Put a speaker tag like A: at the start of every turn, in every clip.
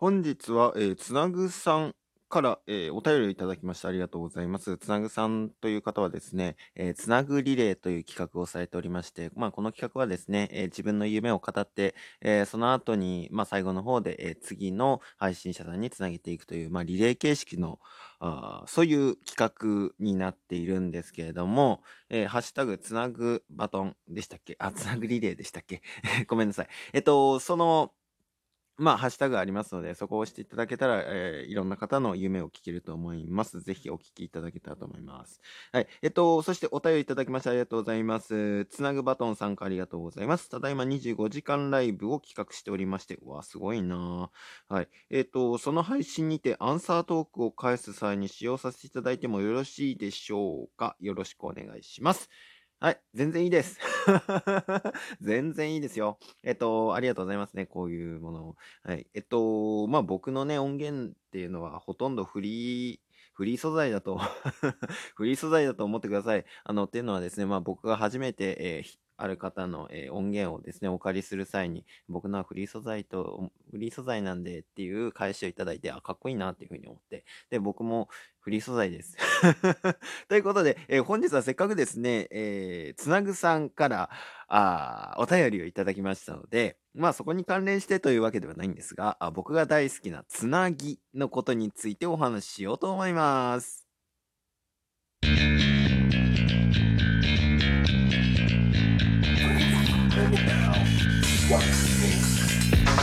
A: 本日は、えーつなぐさんから、えーお便りをいただきましてありがとうございます。つなぐさんという方はですね、えーつなぐリレーという企画をされておりまして、まあ、この企画はですね、えー自分の夢を語って、えその後に、まあ、最後の方で、え次の配信者さんにつなげていくという、まあ、リレー形式の、あそういう企画になっているんですけれども、えハッシュタグつなぐバトンでしたっけ？あ、つなぐリレーでしたっけ？ごめんなさい。えっと、その、まあ、ハッシュタグありますので、そこを押していただけたら、えーいろんな方の夢を聞けると思います。ぜひお聞きいただけたらと思います。はい。えっと、そしてお便りいただきましてありがとうございます。つなぐバトン参加ありがとうございます。ただいま25時間ライブを企画しておりまして、うわ、すごいなはい。えっと、その配信にてアンサートークを返す際に使用させていただいてもよろしいでしょうか？よろしくお願いします。はい。全然いいです。全然いいですよ。えっと、ありがとうございますね。こういうものを。はい。えっと、まあ僕のね、音源っていうのはほとんどフリー、フリー素材だと フリー素材だと思ってください。あの、っていうのはですね、まあ僕が初めて、えーある方の、え音源をですね、お借りする際に、僕のはフリー素材と、フリー素材なんでっていう返しをいただいて、あ、かっこいいなっていうふうに思って、で、僕もフリー素材です。ということで、えー本日はせっかくですね、えーつなぐさんから、あお便りをいただきましたので、まあそこに関連してというわけではないんですが、あ僕が大好きなつなぎのことについてお話ししようと思います。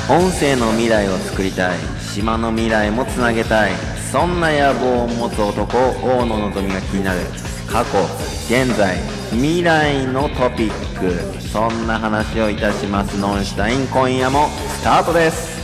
A: 音声の未来を作りたい島の未来もつなげたいそんな野望を持つ男大野のぞみが気になる。過去現在未来のトピック。そんな話をいたします。ノンシュタイン今夜もスタートです。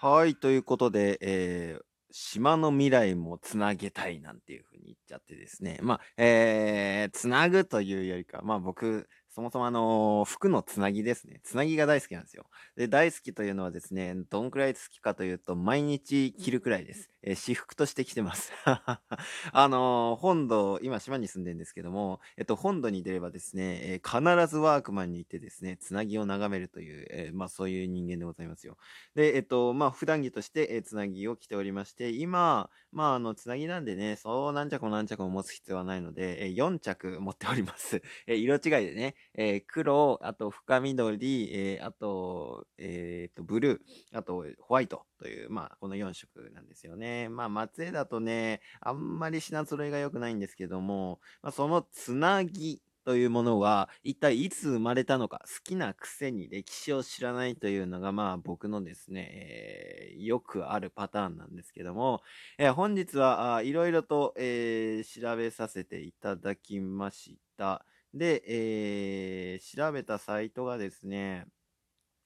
A: はいということで、えー島の未来もつなげたいなんていうふうに言っちゃってですね。まあ、えー、つなぐというよりか、まあ僕、そもそもあの服のつなぎですね。つなぎが大好きなんですよ。で、大好きというのはですね、どんくらい好きかというと、毎日着るくらいです。えー私服として着てます。あのー本土、今島に住んでるんですけども、えっと、本土に出ればですね、えー必ずワークマンに行ってですね、つなぎを眺めるという、えーまあそういう人間でございますよ。で、えっと、まあ普段着として、えーつなぎを着ておりまして、今、まああの、つなぎなんでね、そう何着も何着も持つ必要はないので、えー4着持っております。えー色違いでね、えー黒、あと深緑、えあと、えーと、ブルー、あとホワイトという、まあこの4色なんですよね。まあ松江だとね、あんまり品揃えが良くないんですけども、まあ、そのつなぎというものは一体いつ生まれたのか好きなくせに歴史を知らないというのがまあ僕のですね、えーよくあるパターンなんですけども、えー本日はいろいろと、えー調べさせていただきました。で、えー調べたサイトがですね、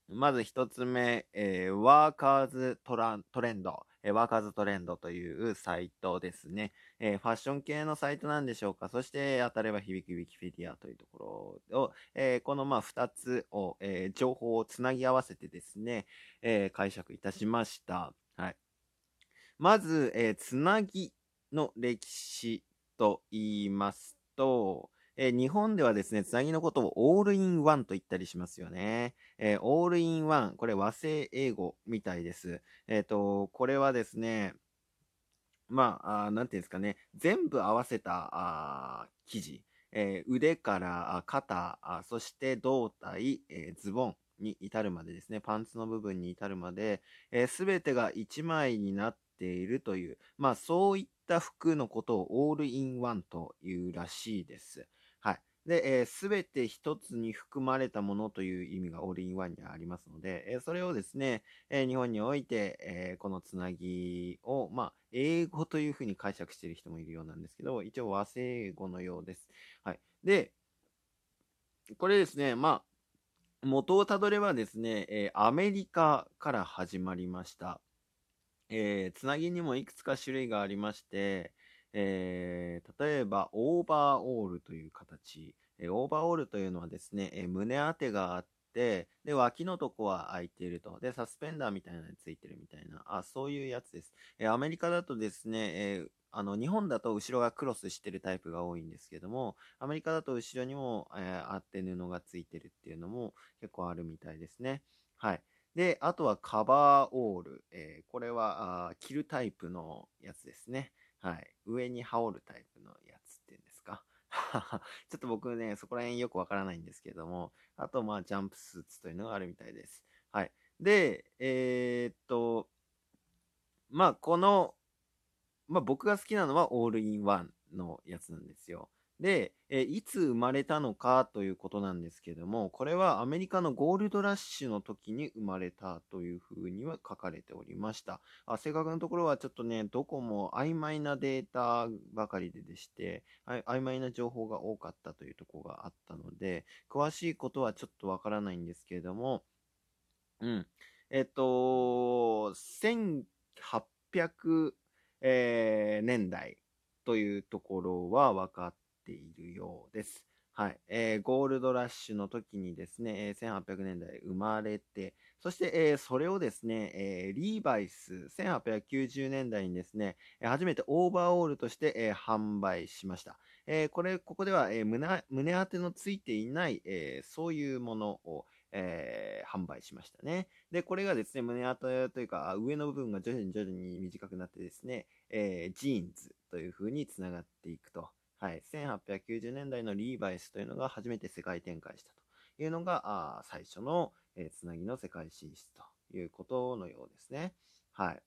A: まず一つ目、えーワーカーズトラントレンド、えーワーカーズトレンドというサイトですね。えファッション系のサイトなんでしょうか？そして、当たれば響きウィキペディアというところを、えこのまあ二つを、え情報をつなぎ合わせてですね、え解釈いたしました。はい。まず、えつなぎの歴史と言いますと、えー日本ではですね、つなぎのことをオールインワンと言ったりしますよね。えーオールインワン、これ和製英語みたいです。えっ、と、これはですね、まあ、あなんていうんですかね、全部合わせたあ生地、え腕から肩、そして胴体、えズボンに至るまでですね、パンツの部分に至るまで、すべてが1枚になっているという、まあそういった服のことをオールインワンというらしいです。で、すべて一つに含まれたものという意味がオールインワンにありますので、えーそれをですね、えー日本において、えーこのつなぎを、まあ、英語というふうに解釈している人もいるようなんですけど、一応和製語のようです。はい。で、これですね、まあ、元をたどればですね、えーアメリカから始まりました。えーつなぎにもいくつか種類がありまして、えー例えば、オーバーオールという形。えーオーバーオールというのはですね、えー胸当てがあって、で、脇のとこは開いていると。で、サスペンダーみたいなのについてるみたいな、あ、そういうやつです。えアメリカだとですね、えあの、日本だと後ろがクロスしてるタイプが多いんですけども、アメリカだと後ろにも、えーあって布がついてるっていうのも結構あるみたいですね。はい。で、あとはカバーオール。えー、これはあ着るタイプのやつですね。はい。上に羽織るタイプのやつっていうんですか？ちょっと僕ね、そこら辺よくわからないんですけども、あと、まあ、ジャンプスーツというのがあるみたいです。はい。で、えー、っと、まあ、この、まあ、僕が好きなのはオールインワンのやつなんですよ。で、えいつ生まれたのかということなんですけども、これはアメリカのゴールドラッシュの時に生まれたというふうには書かれておりました。あ正確なところはちょっとね、どこも曖昧なデータばかりででして、曖昧な情報が多かったというところがあったので、詳しいことはちょっとわからないんですけれども、うん。えっと、1800、えー、年代というところは分かってているようです。はい。えー、ゴールドラッシュの時にですね、1800年代生まれて、そして、えー、それをですね、えー、リーバイス、1890年代にですね、初めてオーバーオールとして、えー、販売しました。えこれ、ここでは、え胸胸当てのついていない、えそういうものを、えー、販売しましたね。で、これがですね、胸当てというか、上の部分が徐々に徐々に短くなってですね、えー、ジーンズという風につながっていくと。はい。1890年代のリーバイスというのが初めて世界展開したというのが、あ最初の、え、つなぎの世界進出ということのようですね。はい。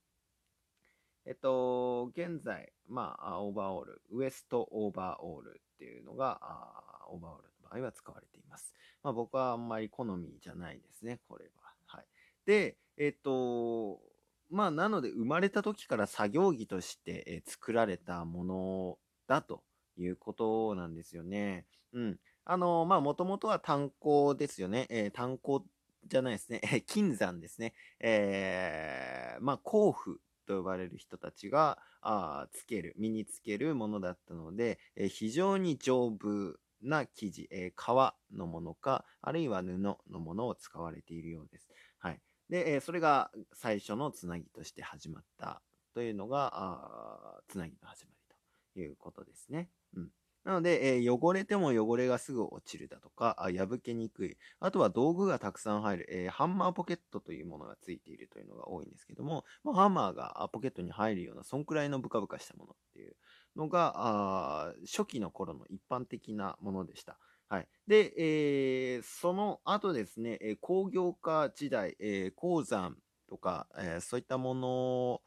A: えっと、現在、まあ、オーバーオール、ウエストオーバーオールっていうのが、あオーバーオールの場合は使われています。まあ、僕はあんまり好みじゃないですね、これは。はい。で、えっ、と、まあ、なので生まれた時から作業着として、え作られたものだということなんですよね。うん。あの、まあ、もともとは炭鉱ですよね。えー、炭鉱じゃないですね。金山ですね。えー、まあ、甲府と呼ばれる人たちが、あつける、身につけるものだったので、えー、非常に丈夫な生地、えー、革のものか、あるいは布のものを使われているようです。はい。で、え、それが最初のつなぎとして始まったというのが、あつなぎの始まりということですね。うん。なので、えー、汚れても汚れがすぐ落ちるだとか、破けにくい。あとは道具がたくさん入る、えー、ハンマーポケットというものがついているというのが多いんですけども、まあ、ハンマーがポケットに入るような、そんくらいのブカブカしたものっていうのが、あ初期の頃の一般的なものでした。はい。で、えー、その後ですね、え工業化時代、え、鉱山とか、え、そういったもの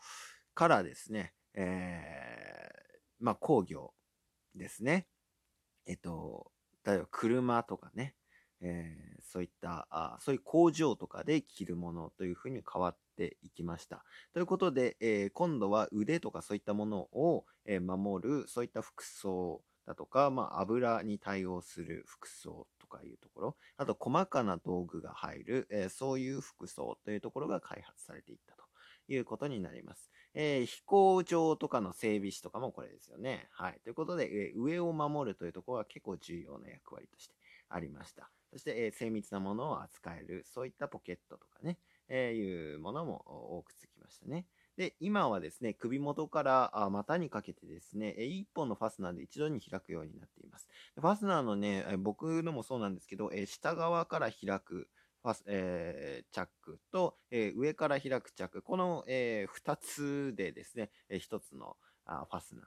A: からですね、え、まあ工業ですね。えっと、例えば車とかね、えー、そういったあ、そういう工場とかで着るものというふうに変わっていきました。ということで、えー、今度は腕とかそういったものを、えー、守る、そういった服装だとか、まあ、油に対応する服装とかいうところ、あと細かな道具が入る、えそういう服装というところが開発されていったいうことになります。えー、飛行場とかの整備士とかもこれですよね。はい。ということで、え、上を守るというところは結構重要な役割としてありました。そして、え、精密なものを扱える、そういったポケットとかね、え、いうものも多くつきましたね。で、今はですね、首元から股にかけてですね、1本のファスナーで一度に開くようになっています。ファスナーのね、僕のもそうなんですけど、下側から開くファス、えー、チャックと、えー、上から開くチャック、この、えー、2つでですね、えー、1つのあファスナー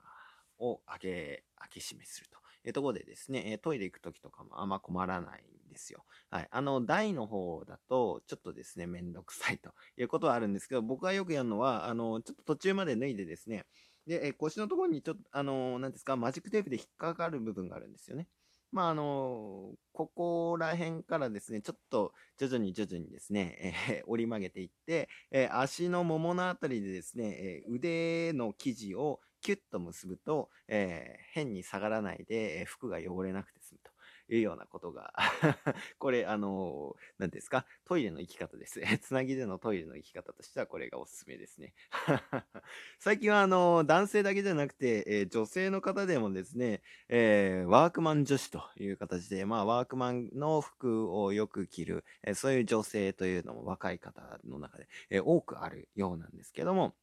A: を開け、開け閉めすると。いうところでですね、トイレ行くときとかもあんま困らないんですよ。はい。あの、台の方だと、ちょっとですね、めんどくさいということはあるんですけど、僕がよくやるのは、あの、ちょっと途中まで脱いでですね、で、え腰のところにちょっと、あの、なんですか、マジックテープで引っかかる部分があるんですよね。まあ、あの、ここら辺からですね、ちょっと徐々に徐々にですね、えー、折り曲げていって、えー、足のもものあたりでですね、えー、腕の生地をキュッと結ぶと、えー、変に下がらないで、え服が汚れなくて済むと。いうようなことが これ、あの何ですか？トイレの生き方です。つなぎでのトイレの生き方としてはこれがおすすめですね 最近は、あの男性だけじゃなくて、えー、女性の方でもですね、えー、ワークマン女子という形で、まあ、ワークマンの服をよく着る、えー、そういう女性というのも若い方の中で、え多くあるようなんですけども、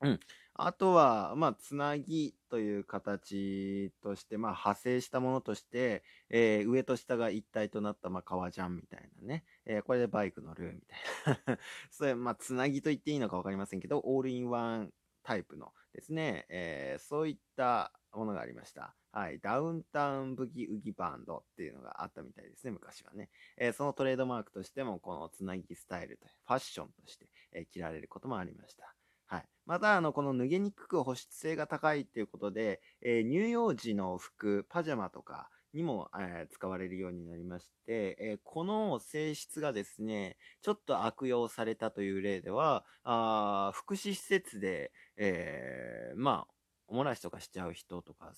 A: うん。あとは、まあ、つなぎという形として、まあ、派生したものとして、えー上と下が一体となった、まあ、革ジャンみたいなね。えーこれでバイク乗るみたいな。それ、まあ、つなぎと言っていいのかわかりませんけど、オールインワンタイプのですね、えーそういったものがありました。はい。ダウンタウンブギウギバンドっていうのがあったみたいですね、昔はね。えーそのトレードマークとしても、このつなぎスタイルとファッションとして、えー着られることもありました。はい。また、あの、この脱げにくく保湿性が高いっていうことで、えー乳幼児の服、パジャマとかにも、えー使われるようになりまして、えーこの性質がですね、ちょっと悪用されたという例では、あ福祉施設で、えまあ、おもらしとかしちゃう人とか、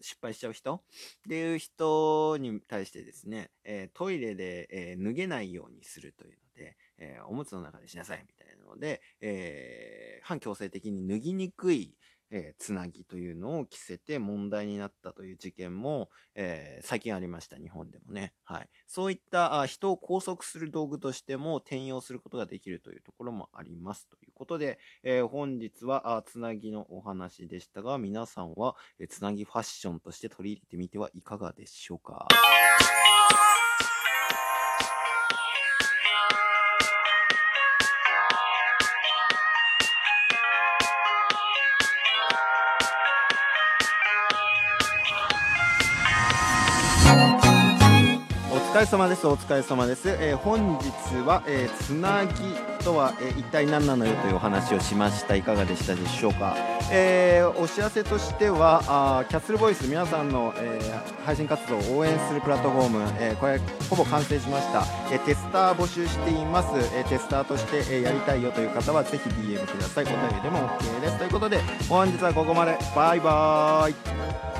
A: 失敗しちゃう人っていう人に対してですね、えトイレで、え脱げないようにするというので、えーおむつの中でしなさいみたいなので、えー反強制的に脱ぎにくい、えーつなぎというのを着せて問題になったという事件も、えー最近ありました、日本でもね。はい。そういったあ人を拘束する道具としても転用することができるというところもあります。ということで、えー本日はあつなぎのお話でしたが、皆さんは、えつなぎファッションとして取り入れてみてはいかがでしょうか？疲れ様です。お疲れ様です。えー本日は、えーつなぎとは、えー一体何なのよというお話をしました。いかがでしたでしょうか？えーお知らせとしては、あキャッスルボイス皆さんの、えー配信活動を応援するプラットフォーム、えーこれほぼ完成しました。えーテスター募集しています。えーテスターとして、えーやりたいよという方はぜひ DM ください。お便りでも OK です。ということで、本日はここまで。バイバーイ。